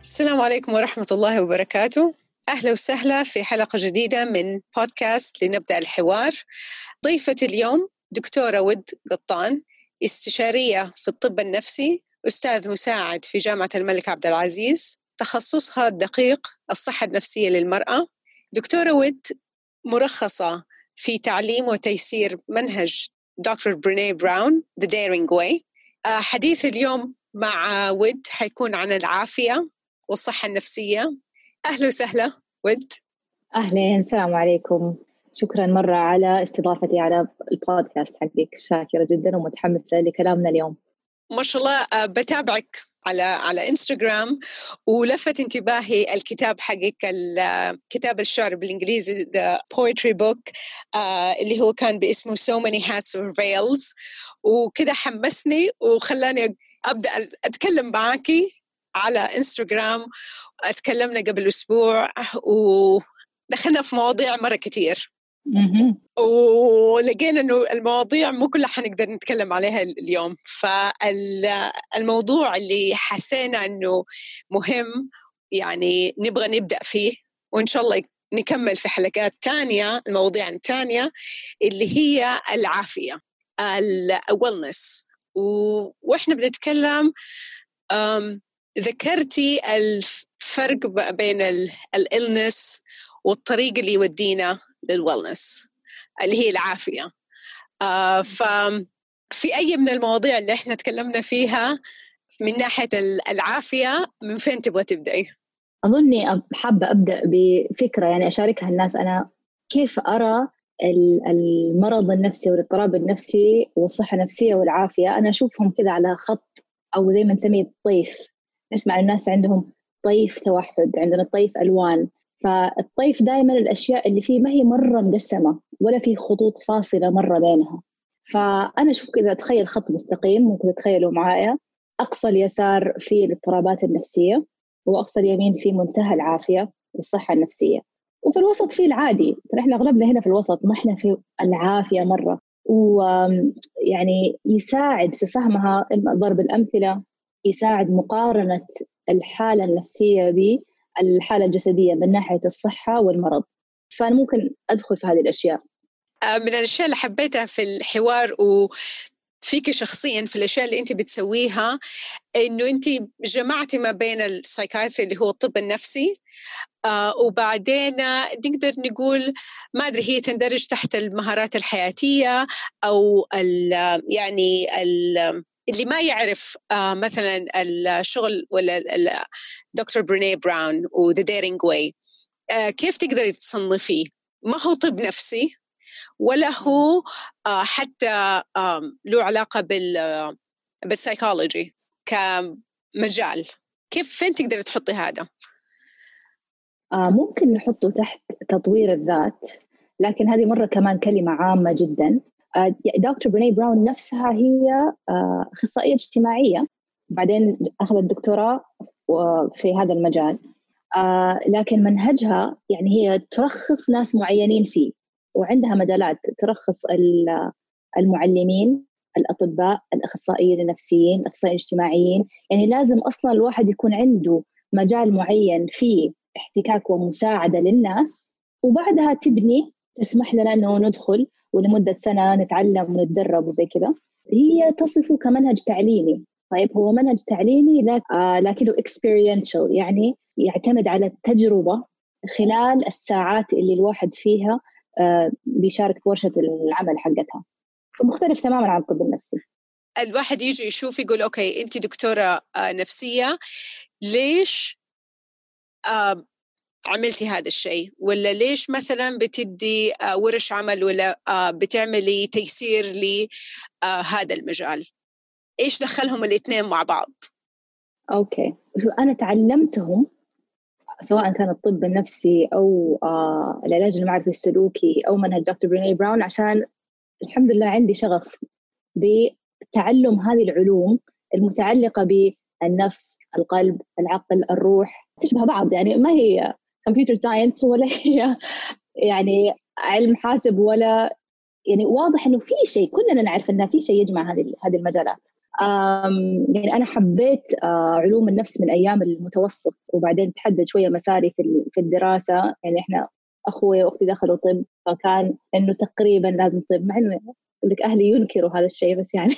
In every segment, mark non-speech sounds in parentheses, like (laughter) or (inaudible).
السلام عليكم ورحمة الله وبركاته. أهلا وسهلا في حلقة جديدة من بودكاست لنبدأ الحوار. ضيفة اليوم دكتورة ود قطان استشارية في الطب النفسي أستاذ مساعد في جامعة الملك عبد العزيز تخصصها الدقيق الصحة النفسية للمرأة. دكتورة ود مرخصة في تعليم وتيسير منهج دكتور بريني براون The Daring Way. حديث اليوم مع ود حيكون عن العافية. والصحة النفسية. أهلا وسهلا. ود. أهلين السلام عليكم. شكرا مرة على استضافتي على البودكاست حقك. شاكرة جدا ومتحمسة لكلامنا اليوم. ما شاء الله بتابعك على على إنستغرام ولفت انتباهي الكتاب حقك كتاب الشعر بالإنجليزي The Poetry Book اللي هو كان باسمه So Many Hats or Veils. وكذا حمسني وخلاني أبدأ أتكلم معاكي. على انستغرام اتكلمنا قبل أسبوع ودخلنا في مواضيع مرة كثير ولقينا إنه المواضيع مو كلها حنقدر نتكلم عليها اليوم. فالموضوع اللي حسينا إنه مهم يعني نبغى نبدأ فيه وإن شاء الله نكمل في حلقات تانية المواضيع الثانية اللي هي العافية ال wellness وإحنا بنتكلم ذكرتي الفرق بين ال illness والطريق اللي يودينا لل wellness اللي هي العافية. آه ففي أي من المواضيع اللي إحنا تكلمنا فيها من ناحية العافية من فين تبغى تبدأي؟ أظني حابة أبدأ بفكرة يعني أشاركها الناس. أنا كيف أرى المرض النفسي والاضطراب النفسي والصحة النفسية والعافية؟ أنا أشوفهم كذا على خط أو زي ما نسميه الطيف. نسمع الناس عندهم طيف توحد عندنا الطيف ألوان. فالطيف دائما الأشياء اللي فيه ما هي مرة مقسمة ولا في خطوط فاصلة مرة بينها. فأنا أشوف كذا أتخيل خط مستقيم ممكن تتخيلوا معايا. أقصى اليسار في الاضطرابات النفسية وأقصى اليمين في منتهى العافية والصحة النفسية. وفي الوسط في العادي. إحنا أغلبنا هنا في الوسط ما إحنا في العافية مرة. ويعني يساعد في فهمها ضرب الأمثلة. يساعد مقارنة الحالة النفسية بالحالة الجسدية من ناحية الصحة والمرض. فأنا ممكن أدخل في هذه الأشياء. من الأشياء اللي حبيتها في الحوار و فيك شخصيا في الأشياء اللي أنت بتسويها إنه أنت جمعتي ما بين السايكايتري اللي هو الطب النفسي آه وبعدين نقدر نقول ما أدري هي تندرج تحت المهارات الحياتية أو ال يعني ال اللي ما يعرف آه مثلا الشغل ولا دكتور بريني براون و The Daring Way كيف تقدري تصنفيه؟ ما هو طب نفسي ولا هو آه حتى له علاقة بال بالسايكولوجي كمجال كيف فين تقدري تحطي هذا؟ آه ممكن نحطه تحت تطوير الذات لكن هذه مرة كمان كلمة عامة جدا آه دكتور بريني براون نفسها هي آه أخصائية اجتماعية. بعدين أخذت دكتوراه في هذا المجال. آه لكن منهجها يعني هي ترخص ناس معينين فيه. وعندها مجالات ترخص المعلمين الأطباء الأخصائيين النفسيين الأخصائيين الاجتماعيين يعني لازم أصلا الواحد يكون عنده مجال معين فيه احتكاك ومساعدة للناس. وبعدها تبني تسمح لنا أنه ندخل ولمدة سنة نتعلم ونتدرب وزي كذا. هي تصفه كمنهج تعليمي. طيب هو منهج تعليمي لكنه experiential يعني يعتمد على التجربة خلال الساعات اللي الواحد فيها بيشارك في ورشة العمل حقتها. فمختلف تماما عن الطب النفسي. الواحد يجي يشوف يقول أوكي انت دكتورة نفسية ليش عملتي هذا الشيء؟ ولا ليش مثلا بتدي ورش عمل ولا بتعملي تيسير لهذا المجال؟ إيش دخلهم الإثنين مع بعض؟ Okay. أنا تعلمتهم سواء كان الطب النفسي أو آه العلاج المعرفي السلوكي أو منهج دكتور بريني براون عشان الحمد لله عندي شغف بتعلم هذه العلوم المتعلقة بالنفس، القلب، العقل، الروح تشبه بعض. يعني ما هي كمبيوتر ساينس ولا هي يعني علم حاسب ولا يعني واضح إنه في شيء كلنا نعرف انه في شيء يجمع هذه هذه المجالات. يعني أنا حبيت علوم النفس من أيام المتوسط وبعدين تحدد شوية مساري في في الدراسة. يعني إحنا أخوي وأختي دخلوا طب فكان إنه تقريبا لازم طب مع إنه لك أهلي ينكروا هذا الشيء بس يعني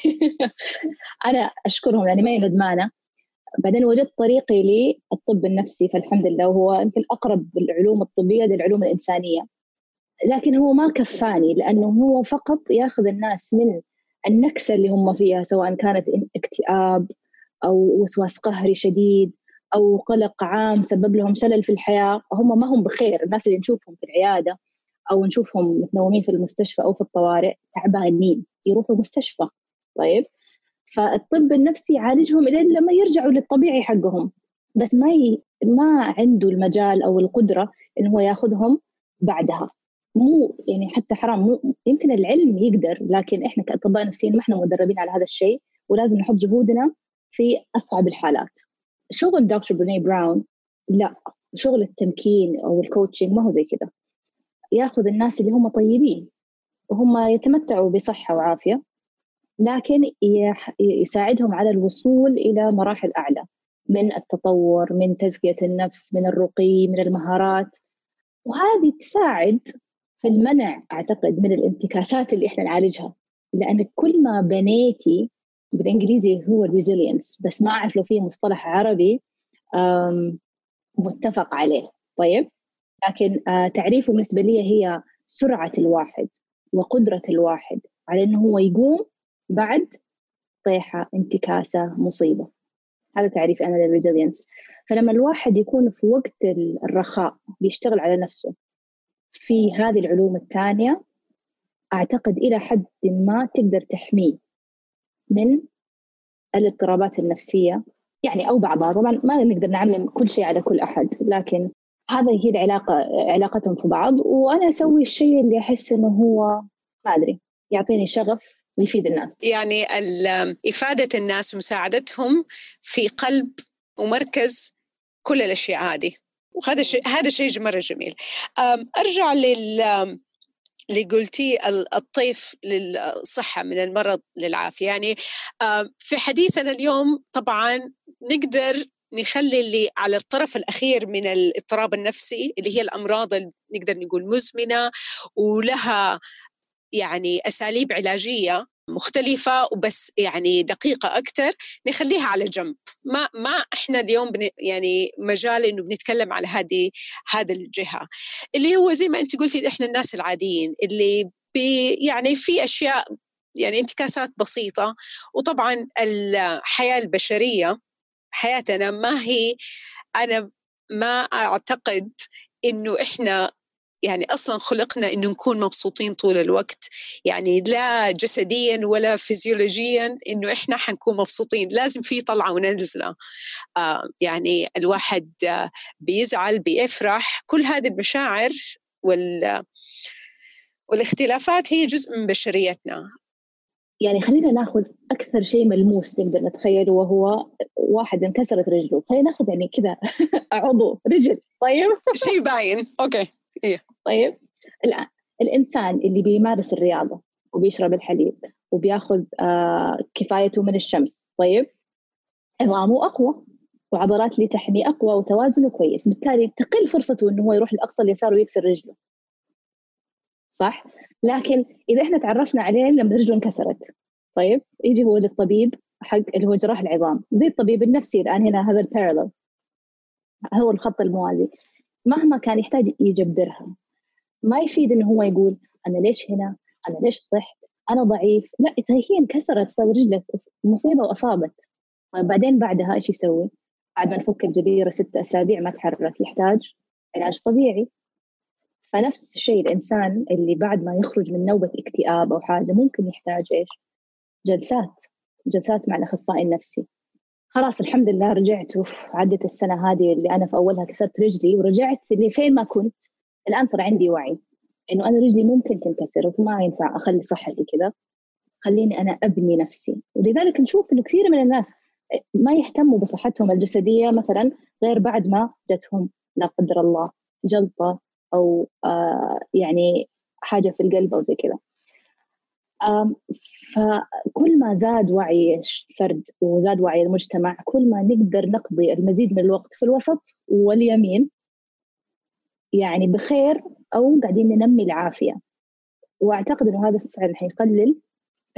(laughs) أنا أشكرهم يعني ما هي ندمانه بعدين وجدت طريقي للطب النفسي فالحمد لله وهو يمكن أقرب العلوم الطبية للعلوم الإنسانية. لكن هو ما كفاني لأنه هو فقط يأخذ الناس من النكسة اللي هم فيها سواء كانت اكتئاب أو وسواس قهري شديد أو قلق عام سبب لهم شلل في الحياة. هم ما هم بخير الناس اللي نشوفهم في العيادة أو نشوفهم متنومين في المستشفى أو في الطوارئ تعبانين يروحوا المستشفى. طيب؟ فالطب النفسي يعالجهم إلين لما يرجعوا للطبيعي حقهم. بس ما ي... ما عنده المجال أو القدرة انه هو ياخذهم بعدها. مو يعني حتى حرام مو يمكن العلم يقدر لكن إحنا كأطباء نفسيين ما إحنا مدربين على هذا الشيء ولازم نحط جهودنا في أصعب الحالات. شغل دكتور بريني براون لا. شغل التمكين أو ال coaching ما هو زي كذا. ياخذ الناس اللي هم طيبين وهم يتمتعوا بصحة وعافية. لكن يساعدهم على الوصول إلى مراحل أعلى من التطور من تزكية النفس من الرقي من المهارات. وهذه تساعد في المنع أعتقد من الانتكاسات اللي إحنا نعالجها لأن كل ما بنيتي بالإنجليزي هو الريزيلينس بس ما أعرف لو في مصطلح عربي متفق عليه. طيب؟ لكن آه، تعريفه بالنسبة لي هي سرعة الواحد وقدرة الواحد على إنه هو يقوم بعد طيحة انتكاسة مصيبة. هذا تعريفي أنا للريزيلينس. فلما الواحد يكون في وقت الرخاء بيشتغل على نفسه في هذه العلوم الثانية أعتقد إلى حد ما تقدر تحميه من الاضطرابات النفسية. يعني أو بعضها. طبعا ما نقدر نعمم كل شيء على كل أحد لكن هذا هي العلاقة علاقتهم في بعض. وأنا أسوي الشيء اللي أحس إنه هو ما أدري يعطيني شغف ويفيد الناس. يعني إفادة الناس ومساعدتهم في قلب ومركز كل الأشياء هذه. وهذا شيء هذا شيء مرة جميل. أرجع لل اللي قلتيه الطيف للصحة من المرض للعافية. يعني في حديثنا اليوم طبعا نقدر نخلي اللي على الطرف الأخير من الاضطراب النفسي اللي هي الأمراض اللي نقدر نقول مزمنة ولها يعني أساليب علاجية مختلفة وبس يعني دقيقة أكثر نخليها على جنب. ما ما إحنا اليوم بن يعني مجال إنه بنتكلم على هذه هذا الجهة. اللي هو زي ما أنت قلتي إحنا الناس العاديين اللي بي يعني في أشياء يعني انتكاسات بسيطة. وطبعا الحياة البشرية حياتنا ما هي أنا ما أعتقد إنه إحنا يعني أصلا خلقنا إنه نكون مبسوطين طول الوقت. يعني لا جسديا ولا فيزيولوجيا إنه إحنا حنكون مبسوطين. لازم في طلعة ونزلة. آه يعني الواحد آه بيزعل بيفرح. كل هذه المشاعر وال والاختلافات هي جزء من بشريتنا. يعني خلينا ناخذ أكثر شيء ملموس نقدر نتخيله وهو واحد انكسرت رجله. خلينا ناخذ يعني كذا (laughs) عضو رجل. طيب؟ شيء باين. أوكي. إيه. طيب. الآن الإنسان اللي بيمارس الرياضة وبيشرب الحليب وبياخذ آه كفايته من الشمس طيب عظامه أقوى وعضلات اللي تحميه أقوى وتوازنه كويس. بالتالي تقل فرصته إنه هو يروح لأقصى اليسار ويكسر رجله. صح؟ لكن إذا إحنا تعرفنا عليه لما رجله انكسرت طيب يجي هو للطبيب حق اللي هو جراح العظام. زي الطبيب النفسي الآن هنا هذا البارallel هو الخط الموازي. مهما كان يحتاج يجبرها ما يفيد إنه هو يقول أنا ليش هنا؟ أنا ليش طحت؟ أنا ضعيف؟ لا هي انكسرت طيب رجلك مصيبة وأصابت. بعدين بعدها إيش يسوي؟ بعد ما نفك الجبيره ست أسابيع ما تحرك يحتاج علاج طبيعي. فنفس الشيء الإنسان اللي بعد ما يخرج من نوبة اكتئاب أو حاجة ممكن يحتاج إيش؟ جلسات جلسات مع الأخصائي النفسي. خلاص الحمد لله رجعت. عدت السنة هذه اللي أنا في أولها كسرت رجلي ورجعت اللي فين ما كنت. الآن صار عندي وعي إنه أنا رجلي ممكن تنكسر وما ينفع أخلي صحتي كذا. خليني أنا أبني نفسي. ولذلك نشوف إنه كثير من الناس ما يهتموا بصحتهم الجسدية مثلا غير بعد ما جتهم لا قدر الله جلطة أو آه يعني حاجة في القلب أو زي كذا. فكل ما زاد وعي الفرد وزاد وعي المجتمع كل ما نقدر نقضي المزيد من الوقت في الوسط واليمين يعني بخير أو قاعدين ننمي العافية. وأعتقد إنه هذا فعلا حيقلل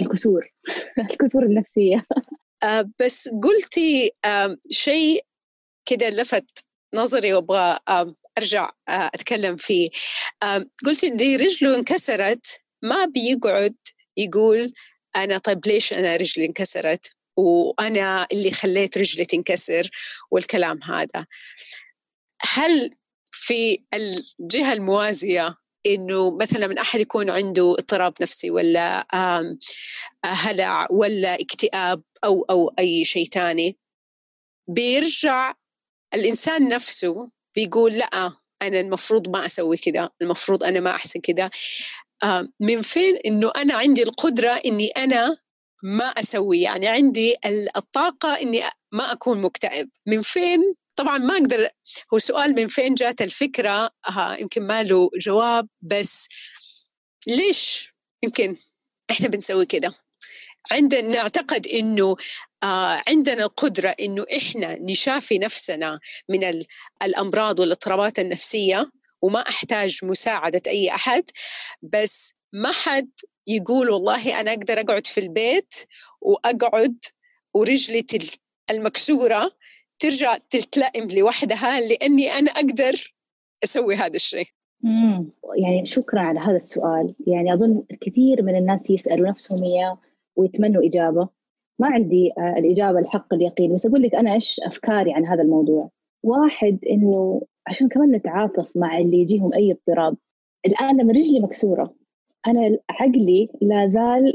الكسور (laughs) الكسور النفسية. (laughs) آه بس قلتي آه شيء كده لفت نظري وأبغى آه أرجع أتكلم فيه. قلتي اللي رجله انكسرت ما بيقعد يقول أنا طيب ليش أنا رجلي انكسرت؟ وأنا اللي خليت رجلي تنكسر والكلام هذا. هل في الجهة الموازية إنه مثلا من أحد يكون عنده اضطراب نفسي ولا هلع ولا اكتئاب أو أو أي شيء ثاني بيرجع الإنسان نفسه بيقول لا أنا المفروض ما أسوي كذا المفروض أنا ما أحسن كذا. من فين إنه أنا عندي القدرة إني أنا ما أسوي؟ يعني عندي الطاقة إني ما أكون مكتئب. من فين؟ طبعا ما أقدر هو سؤال من فين جات الفكرة؟ آه يمكن ما له جواب بس ليش يمكن إحنا بنسوي كده؟ عندنا نعتقد إنه آه عندنا القدرة إنه إحنا نشافي نفسنا من الأمراض والإضطرابات النفسية. وما أحتاج مساعدة أي أحد بس ما حد يقول والله أنا أقدر أقعد في البيت وأقعد ورجلي المكسورة ترجع تتلائم لوحدها لأني أنا أقدر أسوي هذا الشيء. يعني شكرا على هذا السؤال، يعني أظن كثير من الناس يسألوا نفسهم إياه ويتمنوا إجابة. ما عندي آه، الإجابة الحق اليقين بس أقول لك أنا إيش أفكاري عن هذا الموضوع. واحد إنه عشان كمان نتعاطف مع اللي يجيهم أي اضطراب. الآن لما رجلي مكسورة أنا عقلي لا زال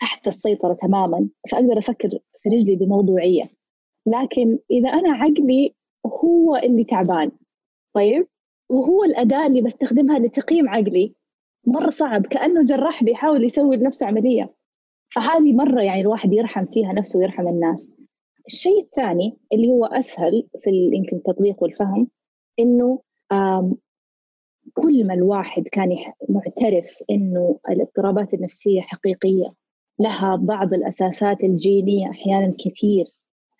تحت السيطرة تماما فأقدر أفكر في رجلي بموضوعية. لكن إذا أنا عقلي هو اللي تعبان طيب؟ وهو الأداة اللي بستخدمها لتقييم عقلي مرة صعب. كأنه جراح بيحاول يسوي لنفسه عملية. فهذه مرة يعني الواحد يرحم فيها نفسه ويرحم الناس. الشيء الثاني اللي هو أسهل في يمكن التطبيق والفهم إنه كل ما الواحد كان معترف إنه الاضطرابات النفسية حقيقية لها بعض الأساسات الجينية أحيانا كثير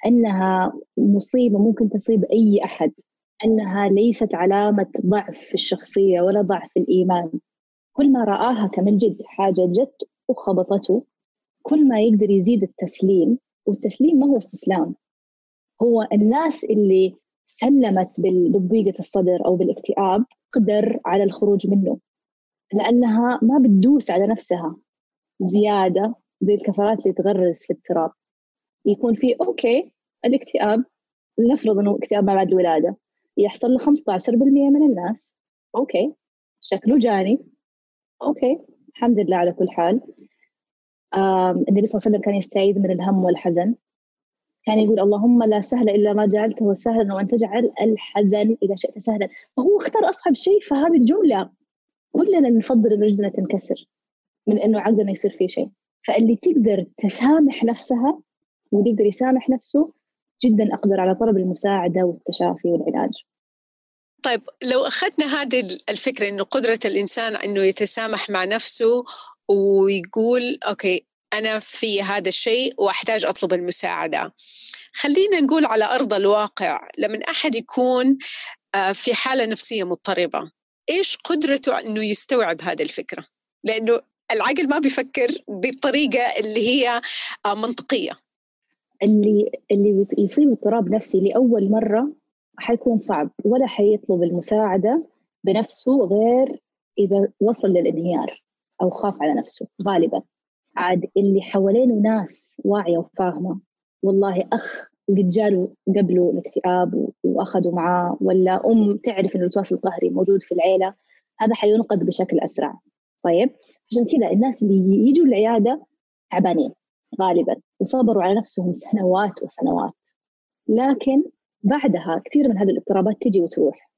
إنها مصيبة ممكن تصيب أي أحد إنها ليست علامة ضعف في الشخصية ولا ضعف في الإيمان. كل ما رآها كمن جد حاجة جت وخبطته كل ما يقدر يزيد التسليم والتسليم ما هو استسلام هو الناس اللي سلمت بضيقة الصدر أو بالاكتئاب قدر على الخروج منه لأنها ما بتدوس على نفسها زيادة زي الكفرات اللي تغرز في التراب. يكون في okay الاكتئاب لنفرض إنه اكتئاب بعد الولادة يحصل له 15% من الناس okay شكله جاني okay الحمد لله على كل حال. النبي صلى الله عليه وسلم كان يستعيذ من الهم والحزن. كان يقول اللهم لا سهل إلا ما جعلته سهلا وأن تجعل الحزن إذا شئت سهلا. فهو اختار أصعب شيء في هذه الجملة. كلنا نفضل ان رجلنا تنكسر من إنه عقلنا يصير فيه شيء. فاللي تقدر تسامح نفسها ويقدر يسامح نفسه جدا أقدر على طلب المساعدة والتشافي والعلاج. طيب لو أخذنا هذه الفكرة إنه قدرة الإنسان إنه يتسامح مع نفسه ويقول أوكي أنا في هذا الشيء وأحتاج أطلب المساعدة. خلينا نقول على أرض الواقع لما أحد يكون آه، في حالة نفسية مضطربة إيش قدرته إنه يستوعب هذه الفكرة؟ لأنه العقل ما بيفكر بالطريقة اللي هي آه، منطقية. اللي اللي يصيب اضطراب نفسي لأول مرة حيكون صعب ولا حيطلب المساعدة بنفسه غير إذا وصل للانهيار أو خاف على نفسه غالبا. عاد اللي حوالينه ناس واعية وفاهمة. والله أخ قد جاله قبله الاكتئاب واخذوا معاه ولا أم تعرف إنه الوسواس القهري موجود في العيلة هذا حينقذ بشكل أسرع. طيب عشان كذا الناس اللي يجوا العيادة تعبانين غالبا وصبروا على نفسهم سنوات وسنوات. لكن بعدها كثير من هذه الاضطرابات تجي وتروح.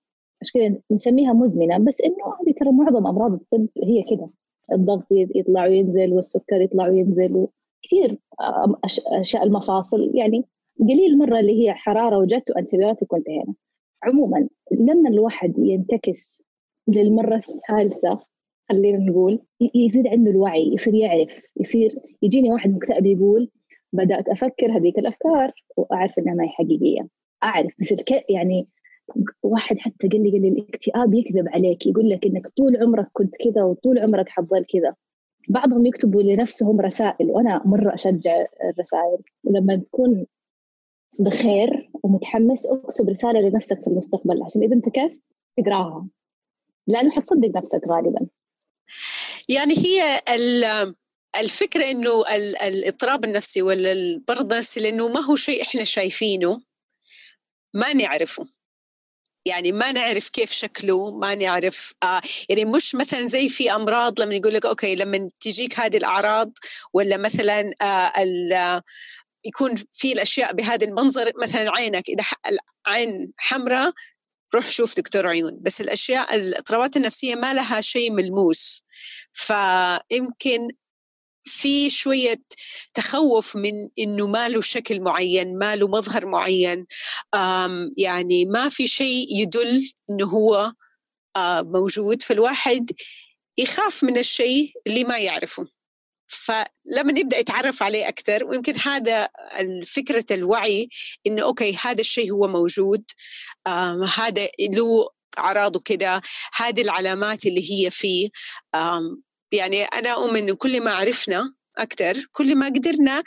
عشان كذا نسميها مزمنة بس إنه هذه ترى معظم أمراض الطب هي كذا. الضغط يطلع وينزل والسكر يطلع وينزل كثير أشياء المفاصل. يعني قليل مرة اللي هي حرارة وجت وانتبيوتيك وانتهينا عموما لما الواحد ينتكس للمرة الثالثة خلينا نقول يزيد عنده الوعي يصير يعرف يصير يجيني واحد مكتئب يقول بدأت أفكر هذيك الأفكار وأعرف إنها ما هي حقيقية. أعرف بس. يعني واحد حتى قال لي قال لي الاكتئاب يكذب عليك يقول لك إنك طول عمرك كنت كذا وطول عمرك حتظل كذا. بعضهم يكتبوا لنفسهم رسائل وأنا مرة أشجع الرسائل. لما تكون بخير ومتحمس اكتب رسالة لنفسك في المستقبل عشان إذا انتكست تقراها. لأنه حتصدق نفسك غالبا. يعني هي الفكرة إنه الاضطراب النفسي ولا المرض النفسي لأنه ما هو شيء إحنا شايفينه ما نعرفه. يعني ما نعرف كيف شكله ما نعرف آه يعني مش مثلا زي في أمراض لما يقول لك أوكي لما تجيك هذه الأعراض ولا مثلا آه يكون في الأشياء بهذا المنظر مثلا عينك إذا العين حمراء روح شوف دكتور عيون. بس الأشياء الاضطرابات النفسية ما لها شيء ملموس. فيمكن في شوية تخوف من إنه ما له شكل معين ما له مظهر معين. يعني ما في شيء يدل إنه هو موجود. فالواحد يخاف من الشيء اللي ما يعرفه. فلما يبدا يتعرف عليه أكثر ويمكن هذا فكره الوعي إنه أوكي هذا الشيء هو موجود. هذا له أعراضه كده هذه العلامات اللي هي فيه. يعني أنا أؤمن انه كل ما عرفنا أكثر كل ما قدرنا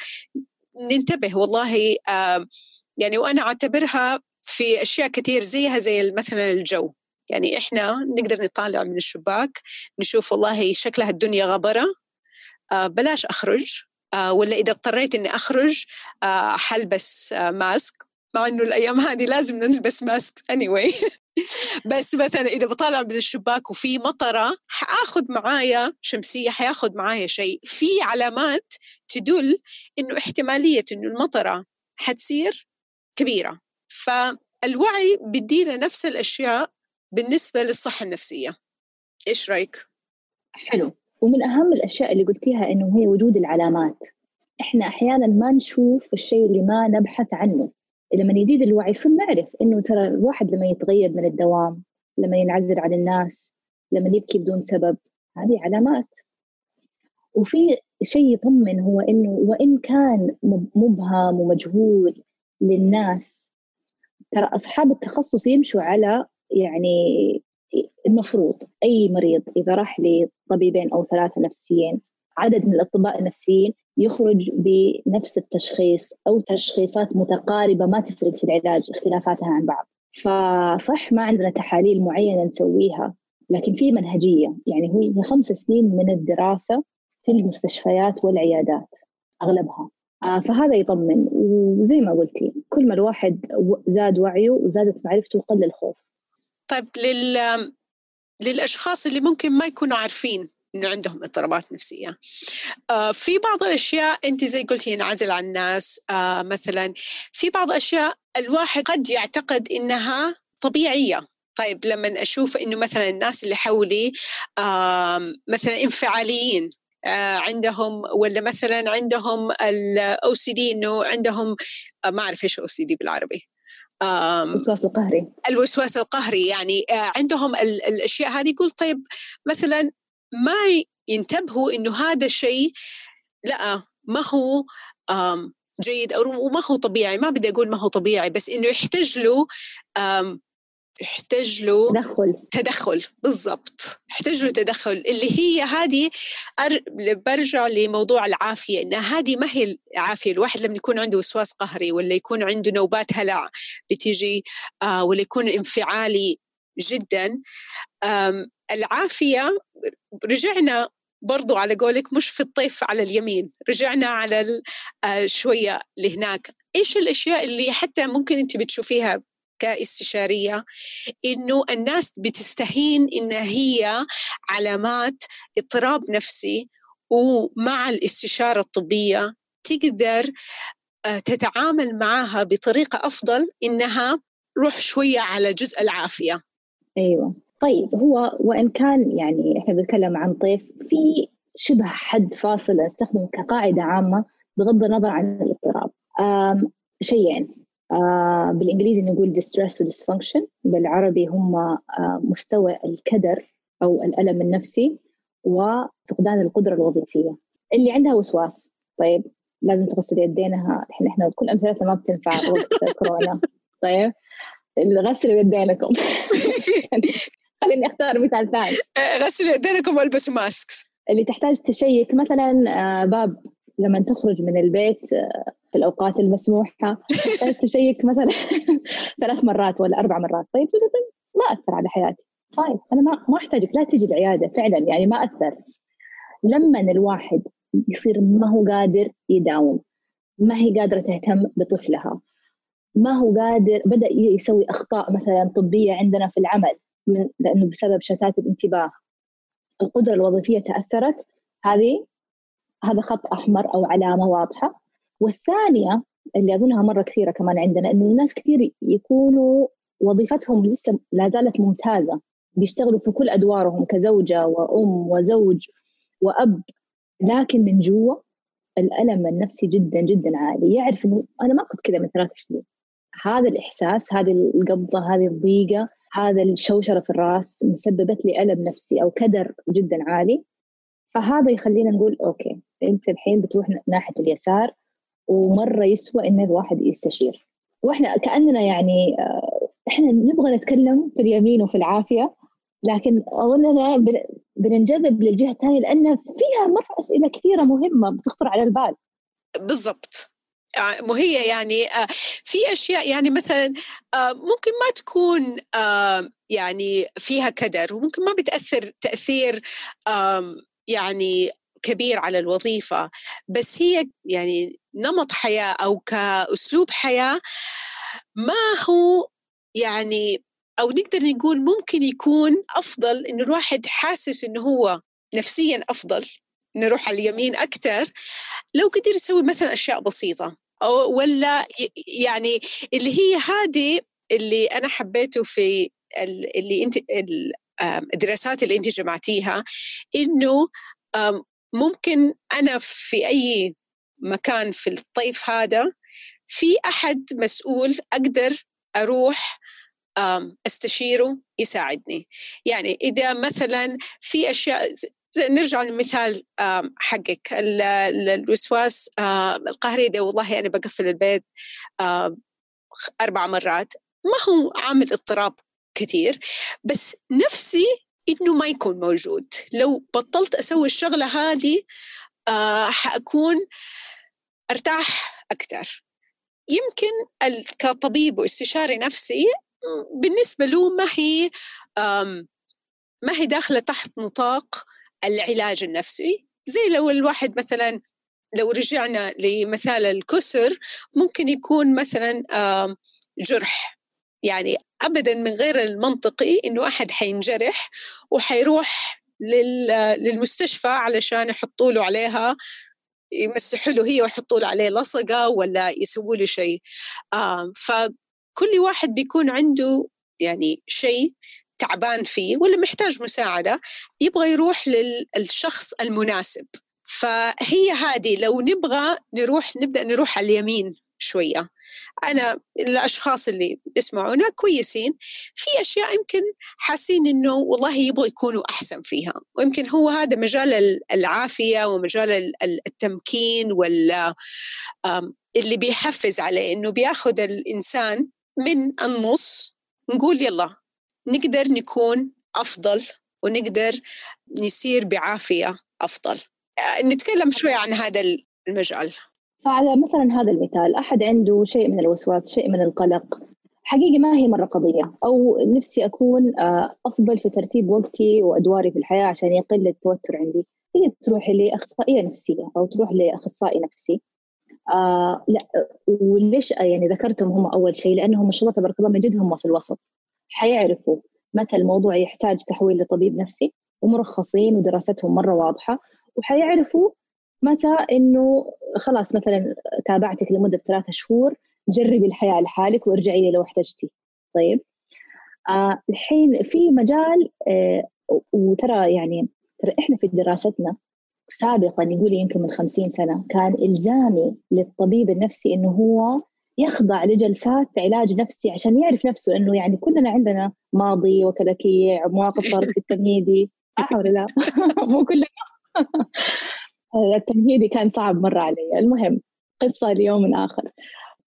ننتبه والله يعني وأنا أعتبرها في أشياء كثير زيها زي مثلا الجو. يعني إحنا نقدر نطالع من الشباك نشوف والله شكلها الدنيا غبرة آه، بلاش أخرج آه، ولا إذا اضطريت إني أخرج آه، حلبس ماسك. مع إنه الأيام هذه لازم نلبس ماسك anyway. (laughs) (laughs) بس مثلا إذا بطالع من الشباك وفي مطرة حآخذ معايا شمسية حياخذ معايا شيء. في علامات تدل إنه احتمالية إنه المطرة حتصير كبيرة. فالوعي بدينا نفس الأشياء بالنسبة للصحة النفسية. إيش رأيك؟ حلو. ومن أهم الأشياء اللي قلتيها إنه هي وجود العلامات. إحنا أحيانا ما نشوف الشيء اللي ما نبحث عنه. لما يزيد الوعي صرنا نعرف إنه ترى الواحد لما يتغيب من الدوام لما ينعزل عن الناس لما يبكي بدون سبب هذه علامات. وفي شيء يطمن هو إنه وإن كان مبهم ومجهول للناس ترى أصحاب التخصص يمشوا على يعني المفروض أي مريض إذا راح لطبيبين أو ثلاثة نفسيين عدد من الأطباء النفسيين يخرج بنفس التشخيص أو تشخيصات متقاربة ما تفرق في العلاج اختلافاتها عن بعض. فصح ما عندنا تحاليل معينة نسويها لكن في منهجية. يعني هي خمس سنين من الدراسة في المستشفيات والعيادات أغلبها. آه، فهذا يطمن. وزي ما قلتي كل ما الواحد زاد وعيه وزادت معرفته قل الخوف. طيب لل للأشخاص اللي ممكن ما يكونوا عارفين إنه عندهم اضطرابات نفسية. آه في بعض الأشياء أنت زي قلتي ينعزل عن الناس آه مثلا في بعض الأشياء الواحد قد يعتقد إنها طبيعية. طيب لما أشوف إنه مثلا الناس اللي حولي آه مثلا انفعاليين آه عندهم ولا مثلا عندهم ال OCD إنه عندهم آه ما أعرف إيش OCD بالعربي. الوسواس القهري. الوسواس القهري يعني آه، عندهم الأشياء هذه يقول طيب مثلا ما ينتبهوا إنه هذا الشيء لا ما هو جيد أو ما هو طبيعي. ما بدي أقول ما هو طبيعي بس إنه يحتاج له يحتاج له تدخل. تدخل. بالضبط. يحتاج له تدخل. اللي هي هذه أر... برجع لموضوع العافية. إن هذه ما هي العافية. الواحد لما يكون عنده وسواس قهري ولا يكون عنده نوبات هلع بتيجي آه ولا يكون انفعالي جدا. العافية رجعنا برضو على قولك مش في الطيف على اليمين رجعنا على آه، شوية لهناك. إيش الأشياء اللي حتى ممكن أنت بتشوفيها كاستشارية؟ إنه الناس بتستهين إن هي علامات اضطراب نفسي ومع الاستشارة الطبية تقدر آه، تتعامل معها بطريقة أفضل إنها روح شوية على جزء العافية. أيوة. طيب هو وإن كان يعني إحنا بنتكلم عن طيف في شبه حد فاصل أستخدمه كقاعدة عامة بغض النظر عن الاضطراب. شيئين. بالإنجليزي نقول distress و dysfunction بالعربي هم مستوى الكدر أو الألم النفسي وفقدان القدرة الوظيفية. اللي عندها وسواس. طيب لازم تغسل يدينها. إحنا إحنا كل أمثلتنا ما بتنفع. (laughs) وقت كورونا. طيب غسلوا يدينكم (laughs) خليني أختار مثال ثاني. غسلوا يدينكم والبسوا ماسك اللي تحتاج تشيك مثلا آه، باب لما تخرج من البيت آه، في الأوقات المسموحة. تحتاج (laughs) تشيك مثلا (laughs) ثلاث مرات ولا أربع مرات. طيب ما أثر على حياتي. طيب أنا ما ما أحتاجك لا تجي العيادة فعلا يعني ما أثر. لما الواحد يصير ما هو قادر يداوم ما هي قادرة تهتم بطفلها. ما هو قادر بدأ يسوي أخطاء مثلا طبية عندنا في العمل من لأنه بسبب شتات الانتباه. القدرة الوظيفية تأثرت هذه هذا خط أحمر أو علامة واضحة. والثانية اللي أظنها مرة كثيرة كمان عندنا إنه الناس كثير يكونوا وظيفتهم لسه لا زالت ممتازة. بيشتغلوا في كل أدوارهم كزوجة وأم وزوج وأب لكن من جوا الألم النفسي جدا جدا عالي. يعرف إنه أنا ما كنت كذا من ثلاث سنين. هذا الإحساس هذه القبضة هذه الضيقة هذا الشوشرة في الرأس مسببت لي ألم نفسي أو كدر جدا عالي. فهذا يخلينا نقول أوكي أنت الحين بتروح ناحية اليسار ومرة يسوى إن الواحد يستشير. وإحنا كأننا يعني آه، إحنا نبغى نتكلم في اليمين وفي العافية لكن أظننا بننجذب للجهة الثانية لأن فيها مرة أسئلة كثيرة مهمة بتخطر على البال. بالضبط. وهي يعني آه، في أشياء يعني مثلا آه، ممكن ما تكون يعني فيها كدر وممكن ما بتأثر تأثير يعني كبير على الوظيفة بس هي يعني نمط حياة أو كأسلوب حياة ما هو يعني أو نقدر نقول ممكن يكون أفضل انه الواحد حاسس إنه هو نفسيا أفضل نروح على اليمين أكثر لو قدر يسوي مثلا أشياء بسيطة. أو ولا يعني اللي هي هذه اللي أنا حبيته في اللي أنت الدراسات اللي أنت جمعتيها إنه ممكن أنا في أي مكان في الطيف هذا في أحد مسؤول أقدر أروح أستشيره يساعدني. يعني إذا مثلا في أشياء نرجع للمثال حقك. الوسواس القهري ده والله أنا بقفل البيت أربع مرات. ما هو عامل اضطراب كثير بس نفسي إنه ما يكون موجود. لو بطلت أسوي الشغلة هذه حأكون أرتاح أكثر يمكن كطبيب واستشاري نفسي بالنسبة له ما هي ما هي داخلة تحت نطاق العلاج النفسي. زي لو الواحد مثلا لو رجعنا لمثال الكسر ممكن يكون مثلا جرح. يعني ابدا من غير المنطقي إنه أحد حينجرح وحيروح للمستشفى علشان يحطوا له عليها يمسحوا له هي ويحطوا له عليه لصقة ولا يسووا له شيء. فكل واحد بيكون عنده يعني شيء تعبان فيه ولا محتاج مساعدة يبغى يروح للشخص المناسب. فهي هذه لو نبغى نروح نبدأ نروح على اليمين شوية. أنا الأشخاص اللي بيسمعونا كويسين. في أشياء يمكن حاسين إنه والله يبغوا يكونوا أحسن فيها. ويمكن هو هذا مجال العافية ومجال التمكين ولا اللي بيحفز عليه إنه بياخذ الإنسان من النص نقول يلا نقدر نكون أفضل ونقدر نسير بعافية أفضل. نتكلم شوي عن هذا المجال. فعلى مثلا هذا المثال أحد عنده شيء من الوسواس شيء من القلق حقيقي ما هي مرة قضية أو نفسي أكون آه، أفضل في ترتيب وقتي وأدواري في الحياة عشان يقل التوتر عندي. هي تروح لأخصائية نفسية أو تروح لأخصائي نفسي. آه لا وليش يعني ذكرتهم هم أول شيء؟ لأنهم ما شاء الله تبارك الله من جد هم في الوسط. حيعرفوا متى الموضوع يحتاج تحويل لطبيب نفسي ومرخصين ودراستهم مرة واضحة وحيعرفوا متى إنه خلاص مثلا تابعتك لمدة ثلاثة شهور جربي الحياة لحالك وارجعي لي لو احتجتي. طيب؟ آه الحين في مجال آه وترى يعني ترى إحنا في دراستنا سابقا يقول يمكن من خمسين سنة كان إلزامي للطبيب النفسي إنه هو يخضع لجلسات علاج نفسي عشان يعرف نفسه إنه يعني كلنا عندنا ماضي وكلاكيع مواقف صارت في التمهيدي. (laughs) صح ولا لا؟ (laughs) مو كلنا. (laughs) التمهيدي كان صعب مرة علي. المهم قصة ليوم آخر.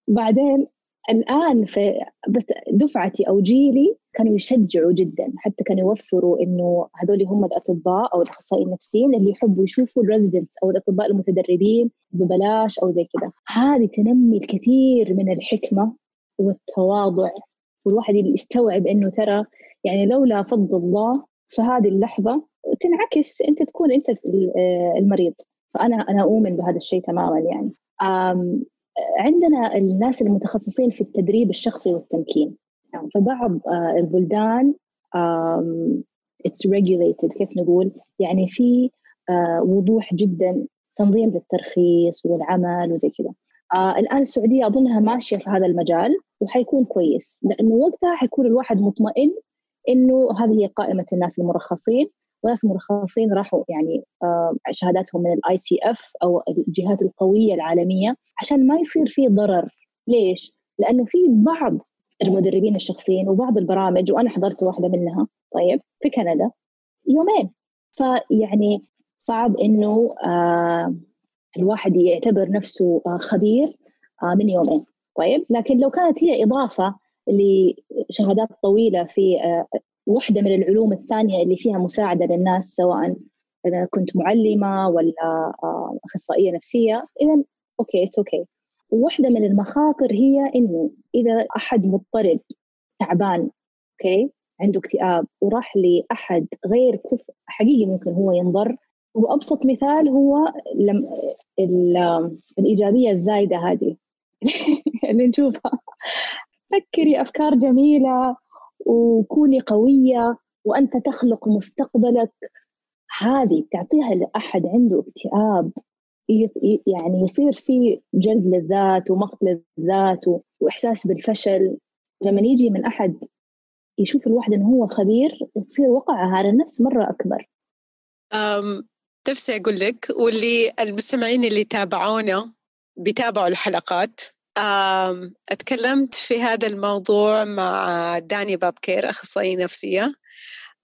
بعدين الآن في بس دفعتي أو جيلي كانوا يشجعوا جدا حتى كانوا يوفروا إنه هذول هم الأطباء أو الأخصائيين النفسيين اللي يحبوا يشوفوا الريزيدنتس أو الأطباء المتدربين ببلاش أو زي كذا هذه تنمي الكثير من الحكمة والتواضع. والواحد يستوعب إنه ترى يعني لولا فضل الله في هذه اللحظة تنعكس أنت تكون أنت المريض. فأنا أنا أؤمن بهذا الشيء تماما يعني. عندنا الناس المتخصصين في التدريب الشخصي والتمكين. يعني في بعض آه، البلدان it's regulated كيف نقول؟ يعني في آه، وضوح جدا تنظيم للترخيص والعمل وزي كذا. آه الآن السعودية أظنها ماشية في هذا المجال وحيكون كويس لأنه وقتها حيكون الواحد مطمئن إنه هذه هي قائمة الناس المرخصين. وناس مرخصين راحوا يعني آه، شهاداتهم من ال ICF أو الجهات القوية العالمية عشان ما يصير في ضرر. ليش؟ لأنه في بعض المدربين الشخصيين وبعض البرامج وأنا حضرت واحدة منها طيب في كندا يومين. فيعني صعب إنه آه الواحد يعتبر نفسه آه خبير من يومين. طيب لكن لو كانت هي إضافة لشهادات طويلة في واحدة من العلوم الثانية اللي فيها مساعدة للناس سواء إذا كنت معلمة ولا آه، أخصائية نفسية إذا okay it's okay واحدة من المخاطر هي إنه إذا أحد مضطرب تعبان okay عنده اكتئاب وراح لأحد غير كفء حقيقي ممكن هو ينضر. وأبسط مثال هو الإيجابية الزايدة هذه (laughs) اللي نشوفها. فكري أفكار جميلة. وكوني قوية وأنت تخلق مستقبلك. هذه تعطيها لأحد عنده اكتئاب يعني يصير في جلد للذات ومقت للذات وإحساس بالفشل. لما يجي من أحد يشوف الواحد إنه هو خبير تصير وقعه على النفس مرة أكبر. أم نفسي أقول لك واللي المستمعين اللي تابعونا بيتابعوا الحلقات. اتكلمت في هذا الموضوع مع داني بابكير أخصائية نفسية.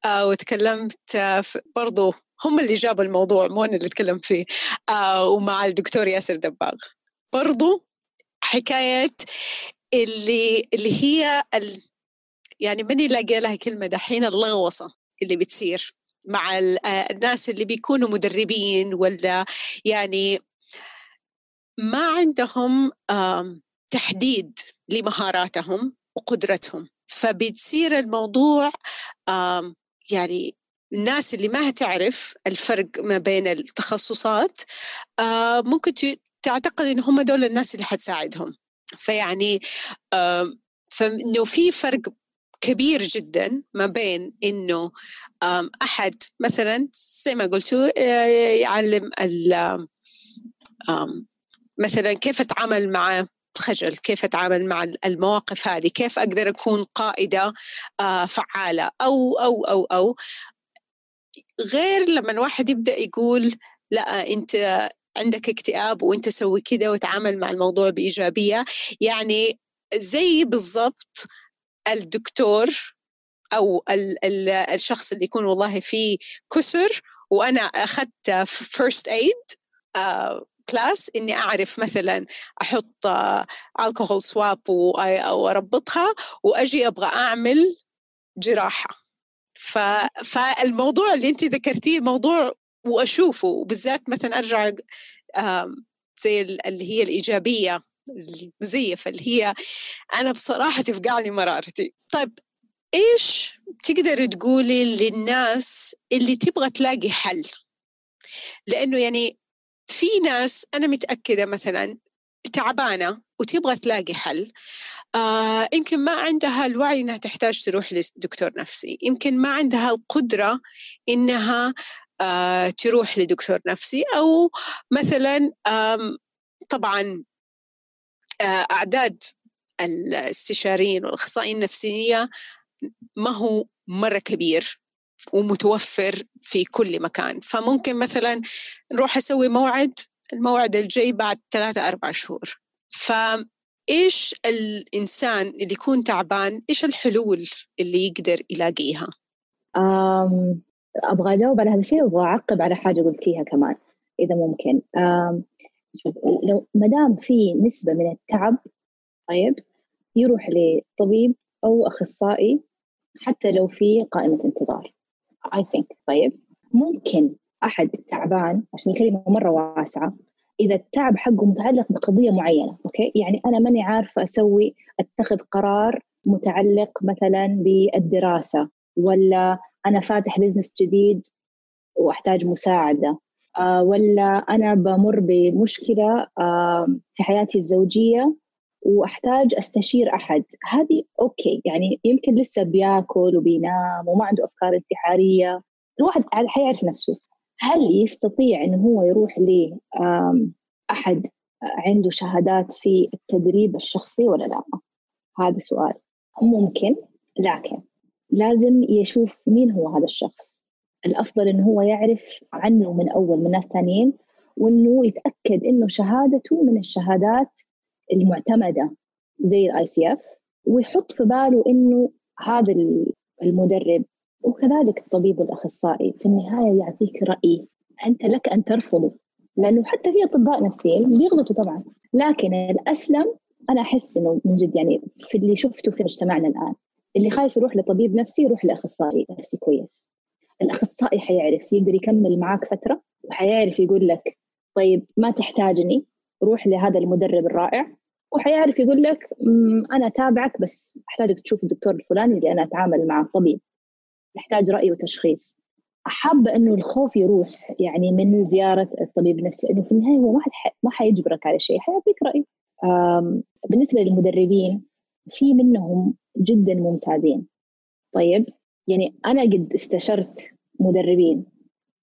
آه، وتكلمت آه، برضو هم اللي جابوا الموضوع مو أنا اللي تكلمت فيه. آه، ومع الدكتور ياسر دباغ. برضو حكاية اللي اللي هي ال يعني ماني لاقي لها كلمة دحين اللغوصة اللي بتصير مع الناس اللي بيكونوا مدربين ولا يعني ما عندهم تحديد لمهاراتهم وقدرتهم. فبتصير الموضوع يعني الناس اللي ما تعرف الفرق ما بين التخصصات ممكن تعتقد إن هم دول الناس اللي حتساعدهم. فيعني فإنه في فرق كبير جدا ما بين إنه أحد مثلا زي ما قلتوا يعلم مثلا كيف أتعامل مع خجل؟ كيف أتعامل مع المواقف هذه؟ كيف أقدر أكون قائدة آه، فعالة؟ أو أو أو أو. غير لما الواحد يبدأ يقول لا أنت عندك اكتئاب وأنت سوي كده وتعامل مع الموضوع بإيجابية. يعني زي بالضبط الدكتور أو ال ال الشخص اللي يكون والله فيه كسر وأنا أخذت first aid class إني أعرف مثلا أحط الكحول swab وأربطها وأجي أبغى أعمل جراحة. ف... فالموضوع اللي أنت ذكرتيه موضوع وأشوفه وبالذات مثلا أرجع زي اللي هي الإيجابية المزيفه اللي هي أنا بصراحة تفقعني مرارتي. طيب إيش تقدر تقولي للناس اللي تبغى تلاقي حل؟ لأنه يعني في ناس أنا متأكدة مثلا تعبانة وتبغى تلاقي حل آه يمكن ما عندها الوعي إنها تحتاج تروح لدكتور نفسي يمكن ما عندها القدرة إنها آه تروح لدكتور نفسي أو مثلا طبعا آه أعداد الاستشاريين والأخصائيين النفسيه ما هو مرة كبير. ومتوفر في كل مكان. فممكن مثلا نروح أسوي موعد الموعد الجاي بعد ثلاثة أربع شهور. فإيش الإنسان اللي يكون تعبان إيش الحلول اللي يقدر يلاقيها؟ أبغى أجاوب على هذا الشيء وأبغى أعقب على حاجة قلتيها كمان إذا ممكن. لو ما دام في نسبة من التعب طيب يروح لطبيب أو أخصائي حتى لو في قائمة انتظار. I think طيب. ممكن أحد تعبان عشان الكلمة مرة واسعة إذا التعب حقه متعلق بقضية معينة أوكي؟ يعني أنا ماني عارفة أسوي أتخذ قرار متعلق مثلا بالدراسة ولا أنا فاتح business جديد وأحتاج مساعدة آه ولا أنا بمر بمشكلة آه في حياتي الزوجية وأحتاج أستشير أحد. هذه okay يعني يمكن لسه بياكل وبينام وما عنده أفكار انتحارية. الواحد حيعرف نفسه. هل يستطيع إنه هو يروح ل أحد عنده شهادات في التدريب الشخصي ولا لا؟ هذا سؤال. ممكن لكن لازم يشوف مين هو هذا الشخص. الأفضل إنه هو يعرف عنه من أول من ناس ثانيين وإنه يتأكد إنه شهادته من الشهادات المعتمدة زي ال ICF ويحط في باله إنه هذا المدرب وكذلك الطبيب والاخصائي في النهاية يعطيك رأي أنت لك أن ترفضه لأنه حتى في أطباء نفسيين بيغلطوا طبعا. لكن الأسلم أنا أحس إنه من جد يعني في اللي شفته في مجتمعنا الآن اللي خايف يروح لطبيب نفسي يروح لأخصائي نفسي كويس. الأخصائي حيعرف يقدر يكمل معك فترة وحيعرف يقول لك طيب ما تحتاجني روح لهذا المدرب الرائع. وحيعرف يقول لك أنا تابعك بس أحتاجك تشوف الدكتور الفلاني اللي أنا أتعامل معه طبيب. يحتاج رأي وتشخيص. حابه إنه الخوف يروح يعني من زيارة الطبيب النفسي لأنه في النهاية هو ما ما حيجبرك على شيء حيعطيك رأي. بالنسبة للمدربين في منهم جدا ممتازين. طيب يعني أنا قد استشرت مدربين.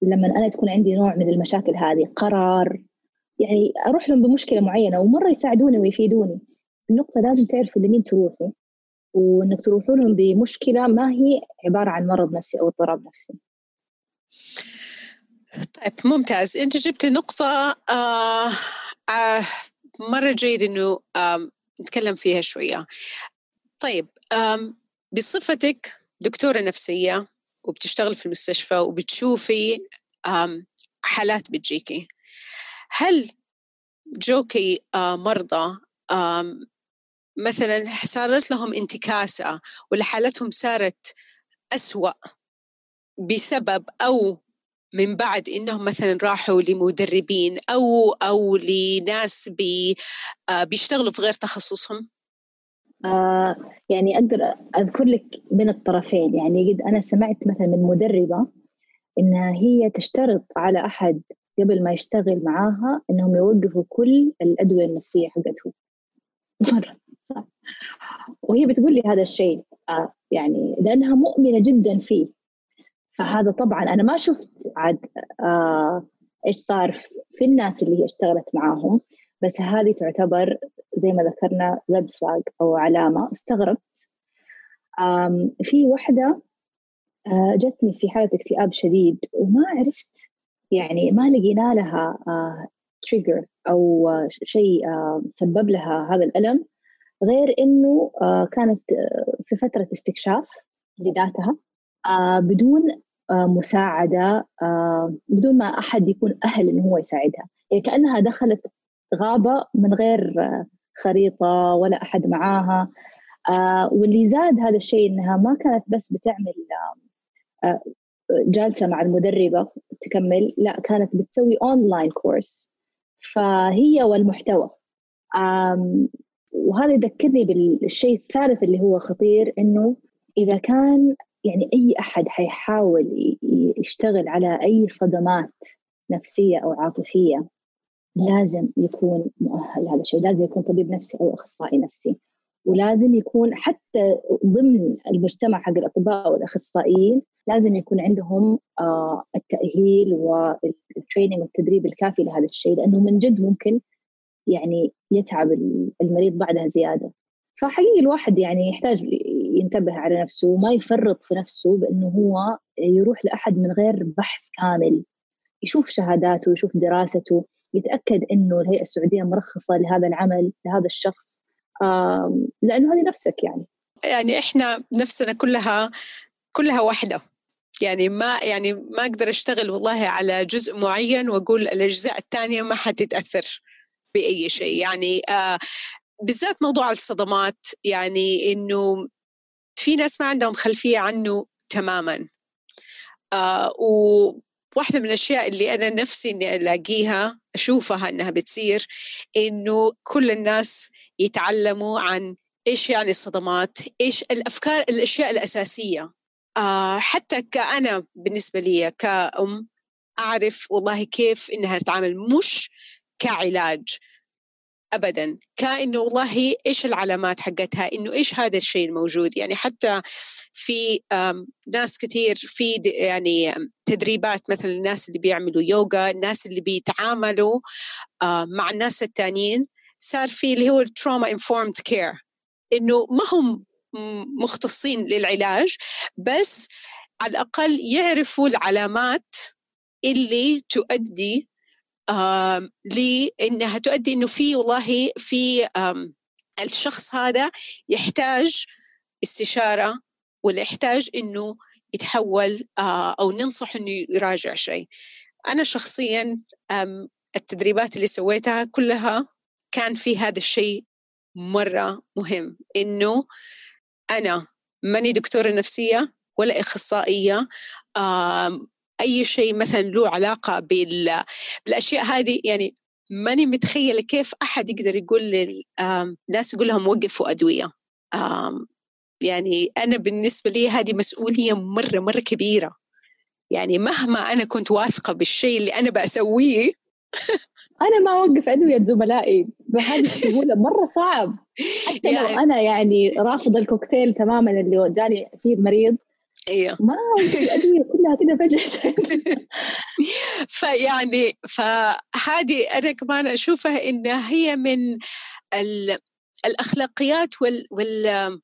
لما أنا تكون عندي نوع من المشاكل هذه قرار يعني أروح لهم بمشكلة معينة ومرة يساعدوني ويفيدوني. النقطة لازم تعرفوا لمين تروحوا وإنك تروحوا لهم بمشكلة ما هي عبارة عن مرض نفسي أو اضطراب نفسي. طيب ممتاز. أنت جبت نقطة آه آه مرة جيد إنه آه نتكلم فيها شوية. طيب آه بصفتك دكتورة نفسية وبتشتغل في المستشفى وبتشوفي حالات بتجيكي. هل جوكي آه، مرضى مثلا صارت لهم انتكاسة ولا حالتهم صارت أسوأ بسبب أو من بعد إنهم مثلا راحوا لمدربين أو أو لناس بي آه، بيشتغلوا في غير تخصصهم؟ آه يعني أقدر أذكر لك من الطرفين يعني قد أنا سمعت مثلا من مدربة إنها هي تشترط على أحد قبل ما يشتغل معاها إنهم يوقفوا كل الأدوية النفسية حقتهم. (laughs) مرة. وهي بتقول لي هذا الشيء آه يعني لأنها مؤمنة جدا فيه. فهذا طبعا أنا ما شفت عاد آه إيش صار في الناس اللي هي اشتغلت معاهم. بس هذه تعتبر زي ما ذكرنا ريد فلاج أو علامة. استغربت. في وحدة آه جتني في حالة اكتئاب شديد وما عرفت يعني ما لقينا لها تريجر آه، أو شيء آه، سبب لها هذا الألم غير إنه آه، كانت في فترة استكشاف لذاتها بدون مساعدة بدون ما أحد يكون أهل إنه هو يساعدها. يعني كأنها دخلت غابة من غير خريطة ولا أحد معاها آه واللي زاد هذا الشيء إنها ما كانت بس بتعمل آه جالسة مع المدربة تكمل. لا كانت بتسوي اونلاين كورس فهي والمحتوى. وهذا يذكرني بالشيء الثالث اللي هو خطير إنه إذا كان يعني أي أحد حيحاول يشتغل على أي صدمات نفسية أو عاطفية لازم يكون مؤهل هذا الشيء. لازم يكون طبيب نفسي أو أخصائي نفسي. ولازم يكون حتى ضمن المجتمع حق الأطباء والأخصائيين لازم يكون عندهم آه، التأهيل والتريننج والتدريب الكافي لهذا الشيء لأنه من جد ممكن يعني يتعب المريض بعدها زيادة. فحقيقي الواحد يعني يحتاج ينتبه على نفسه وما يفرط في نفسه بأنه هو يروح لأحد من غير بحث كامل. يشوف شهاداته يشوف دراسته يتأكد إنه الهيئة السعودية مرخصة لهذا العمل لهذا الشخص. لأنه هذه نفسك يعني. يعني إحنا نفسنا كلها كلها واحدة. يعني ما يعني ما أقدر أشتغل والله على جزء معين وأقول الأجزاء الثانية ما حتتاثر بأي شيء. يعني آه بالذات موضوع الصدمات يعني إنه في ناس ما عندهم خلفية عنه تماما. آه وواحده من الأشياء اللي أنا نفسي إني ألاقيها أشوفها إنها بتصير إنه كل الناس يتعلموا عن إيش يعني الصدمات إيش الأفكار الأشياء الأساسية. آه حتى كأنا بالنسبة لي كأم أعرف والله كيف إنها تتعامل مش كعلاج. ابدا. كأنه والله إيش العلامات حقتها؟ إنه إيش هذا الشيء الموجود؟ يعني حتى في ناس كثير في يعني تدريبات مثلا الناس اللي بيعملوا يوغا الناس اللي بيتعاملوا مع الناس التانيين صار في اللي هو ال trauma informed care إنه ما هم مختصين للعلاج بس على الأقل يعرفوا العلامات اللي تؤدي لانها تؤدي إنه في والله في الشخص هذا يحتاج استشارة ولا يحتاج إنه يتحول أو ننصح إنه يراجع شيء. أنا شخصيا التدريبات اللي سويتها كلها كان في هذا الشيء مرة مهم إنه أنا ماني دكتورة نفسية ولا إخصائية أي شيء مثلا له علاقة بالأشياء هذه يعني ماني متخيلة كيف أحد يقدر يقول للناس يقول لهم وقفوا أدوية. يعني أنا بالنسبة لي هذه مسؤولية مرة مرة كبيرة. يعني مهما أنا كنت واثقة بالشيء اللي أنا بسويه (laughs) أنا ما أوقف أدوية زملائي. بهذه السهوله مرة صعب. حتى يعني لو أنا يعني رافضة الكوكتيل تماما اللي جاني فيه المريض أيوه ما الادويه كلها كده فجأة. (laughs) فيعني فهذه أنا كمان أشوفها انها هي من الأخلاقيات وال, وال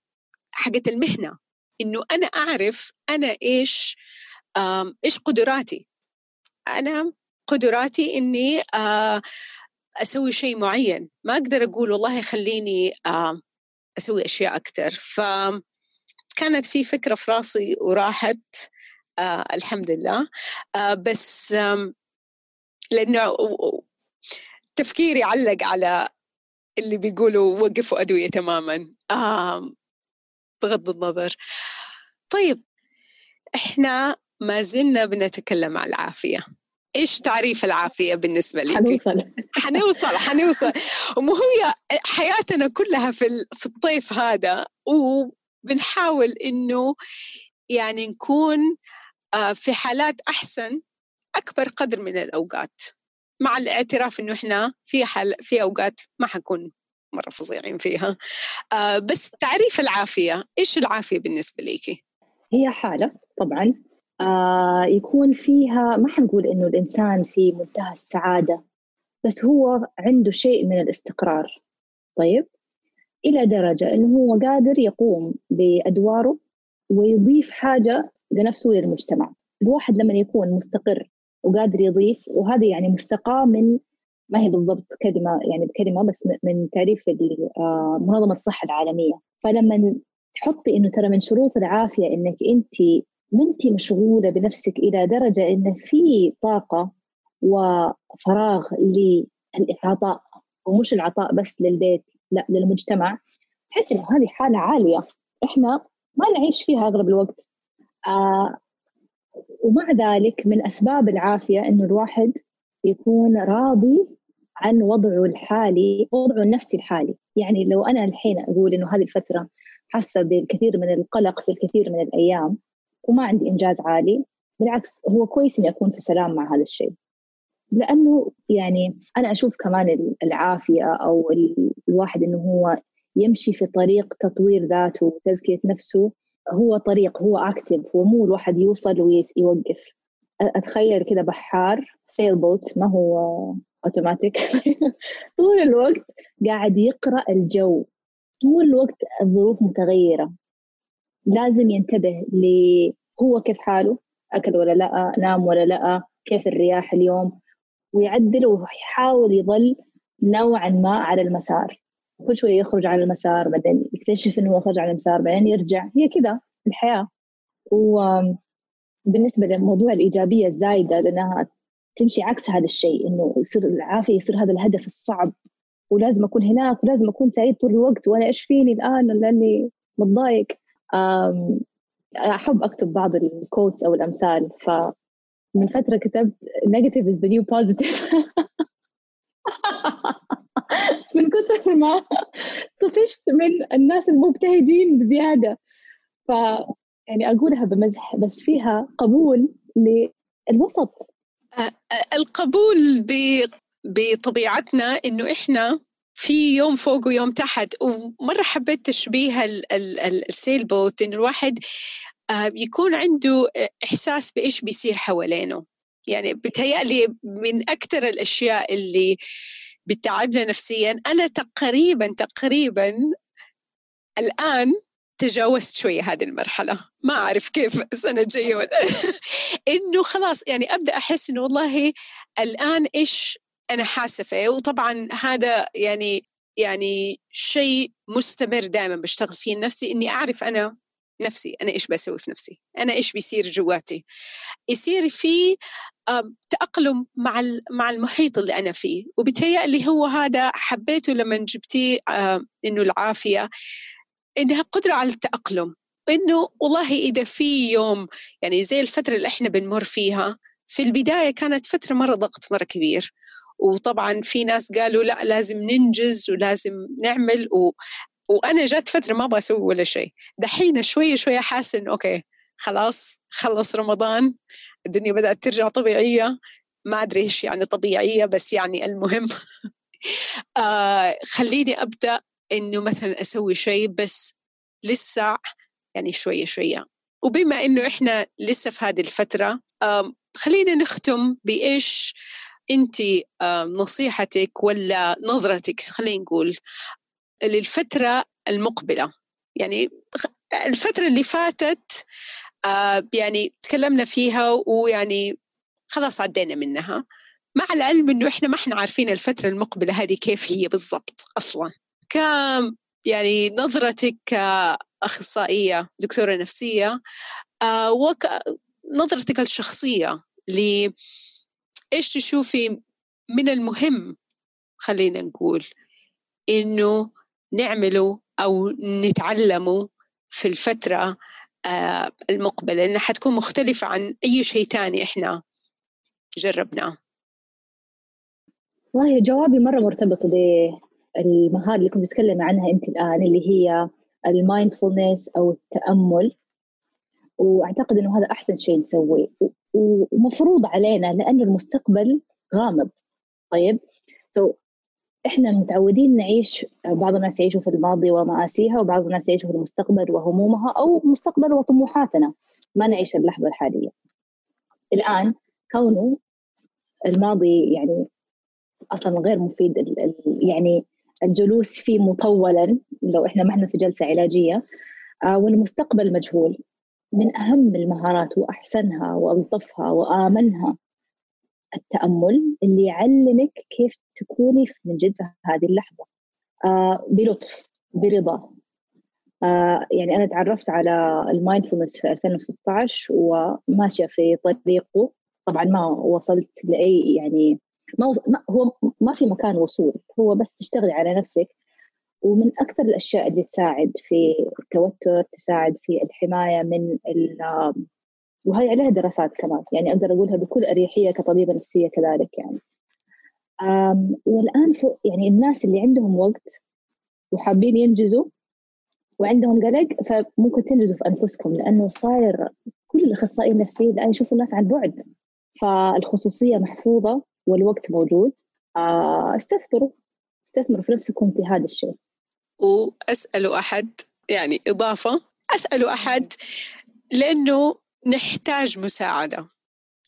حقت المهنة. إنه أنا أعرف أنا إيش إيش قدراتي. أنا قدراتي إني أسوي شيء معين. ما أقدر أقول والله خليني أسوي أشياء أكثر ف كانت في فكرة في راسي وراحت آه الحمد لله. آه بس آه لأنه تفكيري علق على اللي بيقولوا وقفوا أدوية تماما. آه بغض النظر. طيب إحنا ما زلنا بنتكلم عن العافية. إيش تعريف العافية بالنسبة لك؟ حنوصل. حنوصل حنوصل. وهي حياتنا كلها في في الطيف هذا بنحاول إنه يعني نكون آه، في حالات أحسن أكبر قدر من الأوقات مع الاعتراف إنه إحنا في حال في أوقات ما حنكون مرة فظيعين فيها. آه، بس تعريف العافية إيش العافية بالنسبة لك؟ هي حالة طبعا. آه، يكون فيها ما حنقول إنه الإنسان في منتهى السعادة بس هو عنده شيء من الاستقرار. طيب؟ إلى درجة أنه هو قادر يقوم بأدواره ويضيف حاجة لنفسه وللمجتمع. الواحد لما يكون مستقر وقادر يضيف وهذه يعني مستقاة من ما هي بالضبط كلمة يعني بكلمة بس من تعريف آه، منظمة الصحة العالمية. فلما تحطي إنه ترى من شروط العافية إنك أنت ما أنت مشغولة بنفسك إلى درجة إن في طاقة وفراغ للعطاء ومش العطاء بس للبيت لا للمجتمع. تحس إنه هذه حالة عالية. إحنا ما نعيش فيها أغلب الوقت. آه ومع ذلك من أسباب العافية إنه الواحد يكون راضي عن وضعه الحالي وضعه النفسي الحالي. يعني لو أنا الحين أقول إنه هذه الفترة حاسة بالكثير من القلق في الكثير من الأيام وما عندي إنجاز عالي بالعكس هو كويس إني أكون في سلام مع هذا الشيء. لأنه يعني أنا أشوف كمان العافية أو الواحد إنه هو يمشي في طريق تطوير ذاته وتزكية نفسه هو طريق هو active هو مو الواحد يوصل ويوقف أتخيل كذا بحار sailboat ما هو اوتوماتيك (laughs) طول الوقت قاعد يقرأ الجو. طول الوقت الظروف متغيرة. لازم ينتبه ل هو كيف حاله أكل ولا لأ نام ولا لأ كيف الرياح اليوم. ويعدل ويحاول يظل نوعا ما على المسار. كل شوية يخرج عن المسار بعدين يكتشف إنه خرج عن المسار بعدين يرجع. هي كذا الحياة. وبالنسبه لموضوع الإيجابية الزايدة لأنها تمشي عكس هذا الشيء إنه يصير العافية يصير هذا الهدف الصعب. ولازم أكون هناك ولازم أكون سعيد طول الوقت وأنا إيش فيني الآن؟ لاني متضايق؟ أحب أكتب بعض الكوتس أو الأمثال ف من فترة كتبت negative is the new positive. (laughs) من كثر ما طفشت من الناس المبتهجين بزيادة. ف يعني أقولها بمزح بس فيها قبول للوسط. القبول بطبيعتنا إنه إحنا في يوم فوق ويوم تحت. ومرة حبيت تشبيه السيل بوت إنه الواحد يكون عنده إحساس بإيش بيصير حوالينه. يعني بتهيألي من أكثر الأشياء اللي بتعبنا نفسيا أنا تقريبا تقريبا الآن تجاوزت شوية هذه المرحلة. ما أعرف كيف السنة الجاية (laughs) إنه خلاص يعني أبدأ أحس إنه والله الآن إيش أنا حاسة فيه وطبعا هذا يعني يعني شيء مستمر دائما بشتغل فيه نفسي إني أعرف أنا نفسي أنا إيش بسوي في نفسي؟ أنا إيش بيصير جواتي؟ يصير في تأقلم مع مع المحيط اللي أنا فيه وبتهيألي هو هذا حبيته لما جبتيه إنه العافية إنها قدرة على التأقلم إنه والله إذا في يوم يعني زي الفترة اللي إحنا بنمر فيها في البداية كانت فترة مرة ضغط مرة كبير وطبعا في ناس قالوا لأ لازم ننجز ولازم نعمل و... وأنا جات فترة ما أبغى أسوي ولا شيء. دحين شوية شوية حاسه إنه أوكي خلاص خلص رمضان الدنيا بدأت ترجع طبيعية. ما أدري إيش يعني طبيعية بس يعني المهم. (laughs) آه خليني أبدأ إنه مثلا أسوي شيء بس لسه يعني شوية شوية. وبما إنه إحنا لسه في هذه الفترة آه خلينا نختم بإيش أنت آه نصيحتك ولا نظرتك خلينا نقول للفترة المقبلة. يعني الفترة اللي فاتت آه يعني تكلمنا فيها ويعني خلاص عدينا منها. مع العلم إنه إحنا ما إحنا عارفين الفترة المقبلة هذه كيف هي بالضبط أصلا. ك يعني نظرتك كأخصائية دكتورة نفسية آه وك نظرتك الشخصية ل إيش تشوفي من المهم خلينا نقول إنه نعمله أو نتعلمه في الفترة آه، المقبلة لأنها حتكون مختلفة عن أي شيء تاني إحنا جربناه. والله جوابي مرة مرتبط بالمهارة اللي كنت بتكلم عنها أنت الآن اللي هي المايندفولنس أو التأمل. وأعتقد أنه هذا أحسن شيء نسويه. ومفروض علينا لأنه المستقبل غامض. طيب؟ So إحنا متعودين نعيش بعض الناس يعيشوا في الماضي ومآسيها وبعض الناس يعيشوا في المستقبل وهمومها أو مستقبل وطموحاتنا ما نعيش اللحظة الحالية. الآن كونه الماضي يعني أصلا غير مفيد يعني الجلوس فيه مطولا لو إحنا ما إحنا في جلسة علاجية آه، والمستقبل مجهول. من أهم المهارات وأحسنها وألطفها وآمنها التأمل اللي يعلمك كيف تكوني من جد في هذه اللحظة. آه بلطف برضا. آه يعني أنا تعرفت على المايندفولنس في 2016 وماشية في طريقه. طبعا ما وصلت لأي يعني ما, وص... ما هو ما في مكان وصول هو بس تشتغلي على نفسك. ومن أكثر الأشياء اللي تساعد في التوتر تساعد في الحماية من وهي عليها دراسات كمان. يعني أقدر أقولها بكل أريحية كطبيبة نفسية كذلك يعني. والآن يعني الناس اللي عندهم وقت وحابين ينجزوا وعندهم قلق فممكن تنجزوا في أنفسكم لأنه صاير كل الأخصائيين النفسيين الآن يشوفوا الناس عن بعد فالخصوصية محفوظة والوقت موجود. استثمروا استثمروا في نفسكم في هذا الشيء. وأسألوا أحد يعني إضافة أسألوا أحد لأنه نحتاج مساعدة.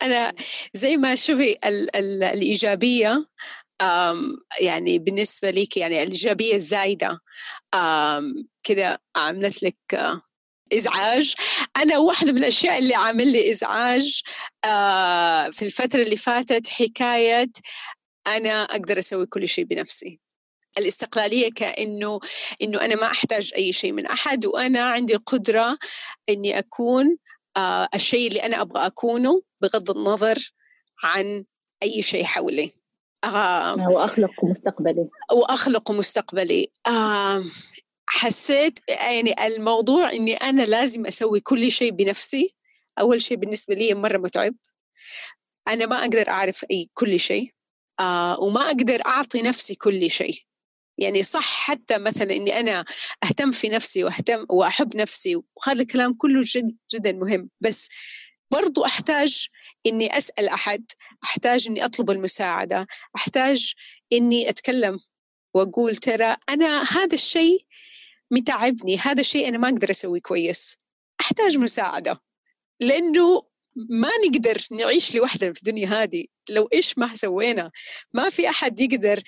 أنا زي ما شوفي ال ال الإيجابية يعني بالنسبة لك يعني الإيجابية الزايدة كذا عملت لك إزعاج. أنا واحدة من الأشياء اللي عامل لي إزعاج آه في الفترة اللي فاتت حكاية أنا أقدر أسوي كل شيء بنفسي. الاستقلالية كأنه إنه أنا ما أحتاج أي شيء من أحد وأنا عندي قدرة إني أكون الشيء اللي أنا أبغى أكونه بغض النظر عن أي شيء حولي. آه وأخلق مستقبلي. وأخلق مستقبلي. آه حسيت يعني الموضوع إني أنا لازم أسوي كل شيء بنفسي. أول شيء بالنسبة لي مرة متعب. أنا ما أقدر أعرف أي كل شيء. آه وما أقدر أعطي نفسي كل شيء. يعني صح حتى مثلا إني أنا أهتم في نفسي وأهتم وأحب نفسي وهذا الكلام كله جد جدا مهم. بس برضو أحتاج إني أسأل أحد أحتاج إني أطلب المساعدة أحتاج إني أتكلم وأقول ترى أنا هذا الشيء متعبني هذا الشيء أنا ما أقدر أسويه كويس. أحتاج مساعدة. لأنه ما نقدر نعيش لوحدنا في الدنيا هذه. لو إيش ما سوينا. ما في أحد يقدر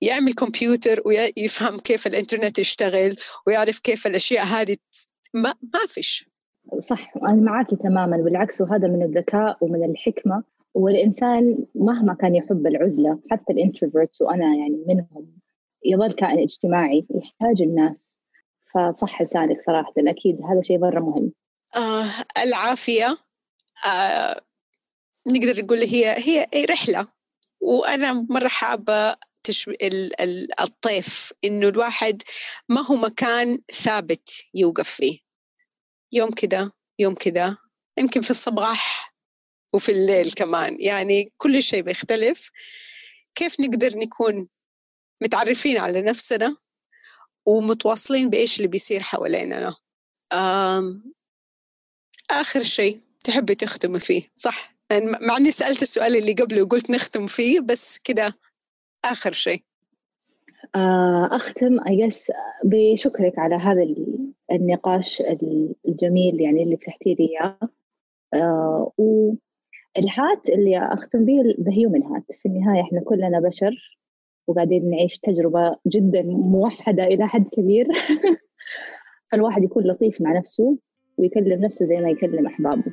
يعمل كمبيوتر ويفهم كيف الإنترنت يشتغل ويعرف كيف الأشياء هذه ما, ما فيش. صح أنا معك تماما بالعكس وهذا من الذكاء ومن الحكمة والإنسان مهما كان يحب العزلة حتى الإنتروفيرتس وأنا يعني منهم يظل كائن اجتماعي يحتاج الناس. فصح لسانك صراحة أكيد هذا شيء مرة مهم. آه العافية. آه نقدر نقول هي هي رحلة. وأنا مرة حابة تشو... ال... ال... الطيف إنه الواحد ما هو مكان ثابت يوقف فيه. يوم كذا يوم كذا يمكن في الصباح وفي الليل كمان. يعني كل شيء بيختلف. كيف نقدر نكون متعرفين على نفسنا ومتواصلين بإيش اللي بيصير حواليننا آخر شيء تحبي تختمي فيه صح؟ مع أني سألت السؤال اللي قبله وقلت نختم فيه بس كده آخر شيء. آه، أختم أيس بشكرك على هذا النقاش الجميل يعني اللي فتحتي لي إياه. آه، والهات اللي أختم به ذا هيومن هات في النهاية إحنا كلنا بشر وقاعدين نعيش تجربة جدا موحدة إلى حد كبير. (laughs) فالواحد يكون لطيف مع نفسه ويكلم نفسه زي ما يكلم أحبابه.